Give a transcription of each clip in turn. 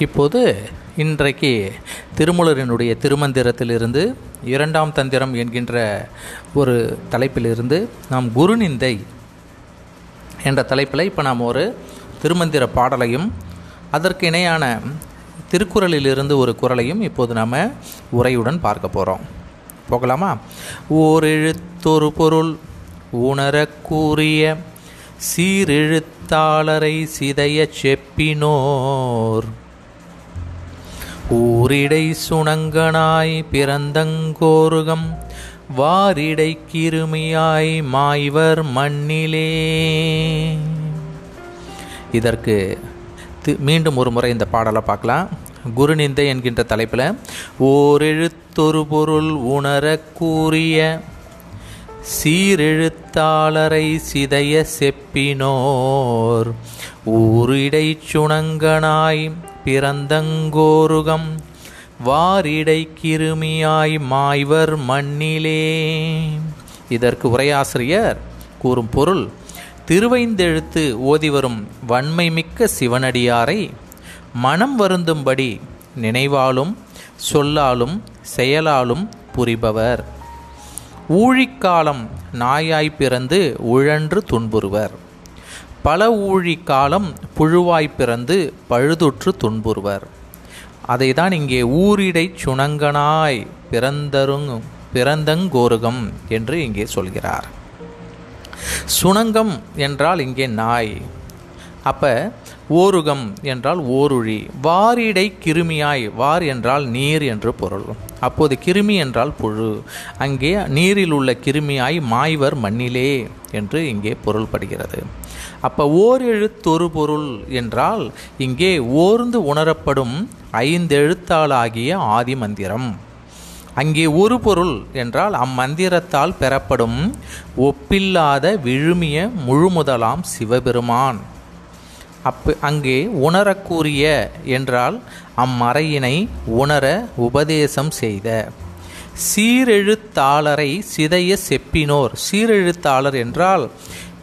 இப்போது இன்றைக்கு திருமூலரினுடைய திருமந்திரத்திலிருந்து இரண்டாம் தந்திரம் என்கின்ற ஒரு தலைப்பிலிருந்து நாம் குருநிந்தை என்ற தலைப்பில் இப்போ நாம் ஒரு திருமந்திர பாடலையும் அதற்கு இணையான திருக்குறளிலிருந்து ஒரு குரலையும் இப்போது நாம் உரையுடன் பார்க்க போகிறோம் போகலாமா? ஓரெழுத்தொரு பொருள் உணரக்கூறிய சீரெழுத்தாளரை சிதையச் செப்பினோர். ஊரிடை சுணங்கனாய் பிறந்தங்கோருகம் வாரிடை கிருமியாய் மாய்வர் மண்ணிலே. இதற்கு மீண்டும் ஒரு முறை இந்த பாடலை பார்க்கலாம். குருநிந்தை என்கின்ற தலைப்பில் ஓரெழுத்தொரு பொருள் உணர கூறிய சீரெழுத்தாளரை சிதைய செப்பினோர். ஊரிடை சுணங்கனாய் பிறந்தங்கோருகம். வாரிடை கிருமியாய் மாய்வர் மண்ணிலே. இதற்கு உரையாசிரியர் கூறும் பொருள் திருவைந்தெழுத்து ஓதி வரும் வன்மை மிக்க சிவனடியாரை மனம் வருந்தும்படி நினைவாலும் சொல்லாலும் செயலாலும் புரிபவர். ஊழிக்காலம் நாயாய் பிறந்து உழன்று துன்புறுவர். பல ஊழிக்காலம் புழுவாய் பிறந்து பழுதுற்று துன்புறுவர். அதை தான் இங்கே ஊரிடை சுணங்கனாய் பிறந்தருங் பிறந்தங்கோருகம் என்று இங்கே சொல்கிறார். சுணங்கம் என்றால் இங்கே நாய். அப்ப ஓருகம் என்றால் ஓருழி வாரிடை கிருமியாய் வார் என்றால் நீர் என்று பொருள். அப்போது கிருமி என்றால் புழு அங்கே நீரில் உள்ள கிருமியாய் மாய்வர் மண்ணிலே என்று இங்கே பொருள்படுகிறது. அப்போ ஓர் எழுத்தொரு பொருள் என்றால் இங்கே ஓர்ந்து உணரப்படும் ஐந்தெழுத்தாளாகிய ஆதி மந்திரம் அங்கே ஒரு பொருள் என்றால் அம்மந்திரத்தால் பெறப்படும் ஒப்பில்லாத விழுமிய முழுமுதலாம் சிவபெருமான். அப்பு அங்கே உணரக்கூறிய என்றால் அம்மறையினை உணர உபதேசம் செய்த. சீரெழுத்தாளரை சிதைய செப்பினோர். சீரெழுத்தாளர் என்றால்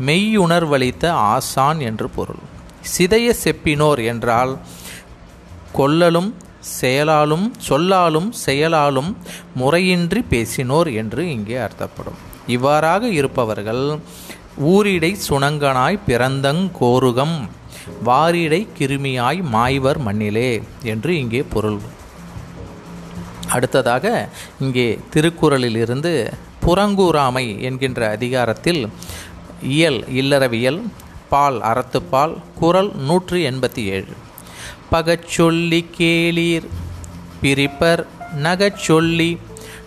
மெய்யுணர்வளித்த ஆசான் என்று பொருள். சிதைய செப்பினோர் என்றால் கொல்லலும் செயலாலும் சொல்லாலும் செயலாலும் முறையின்றி பேசினோர் என்று இங்கே அர்த்தப்படும். இவ்வாறாக இருப்பவர்கள் ஊரிடை சுணங்கனாய் பிறந்தங் கோருகம். வாரிடை கிருமியாய் மாய்வர் மண்ணிலே என்று இங்கே பொருள். அடுத்ததாக இங்கே திருக்குறளிலிருந்து புறங்கூறாமை என்கின்ற அதிகாரத்தில் இயல் இல்லறவியல் பால் அறத்துப்பால் குரல் நூற்றி எண்பத்தி ஏழு. பகச்சொல்லி கேளீர் பிரிப்பர் நகச்சொல்லி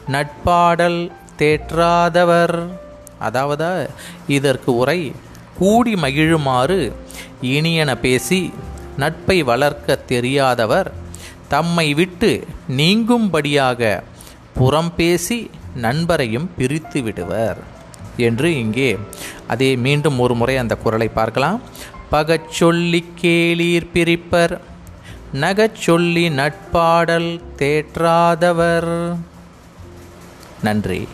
நட்பாடல் தேற்றாதவர். அதாவது இதற்கு உரை கூடி மகிழுமாறு இனியன பேசி நட்பை வளர்க்க தெரியாதவர் தம்மை விட்டு நீங்கும்படியாக புறம் பேசி நண்பரையும் பிரித்து விடுவர். என்று இங்கே அதே மீண்டும் ஒரு முறை அந்த குரலை பார்க்கலாம். பகச்சொல்லி கேளீர் பிரிப்பர் நகச்சொல்லி நட்பாடல் தேற்றாதவர். நன்றி.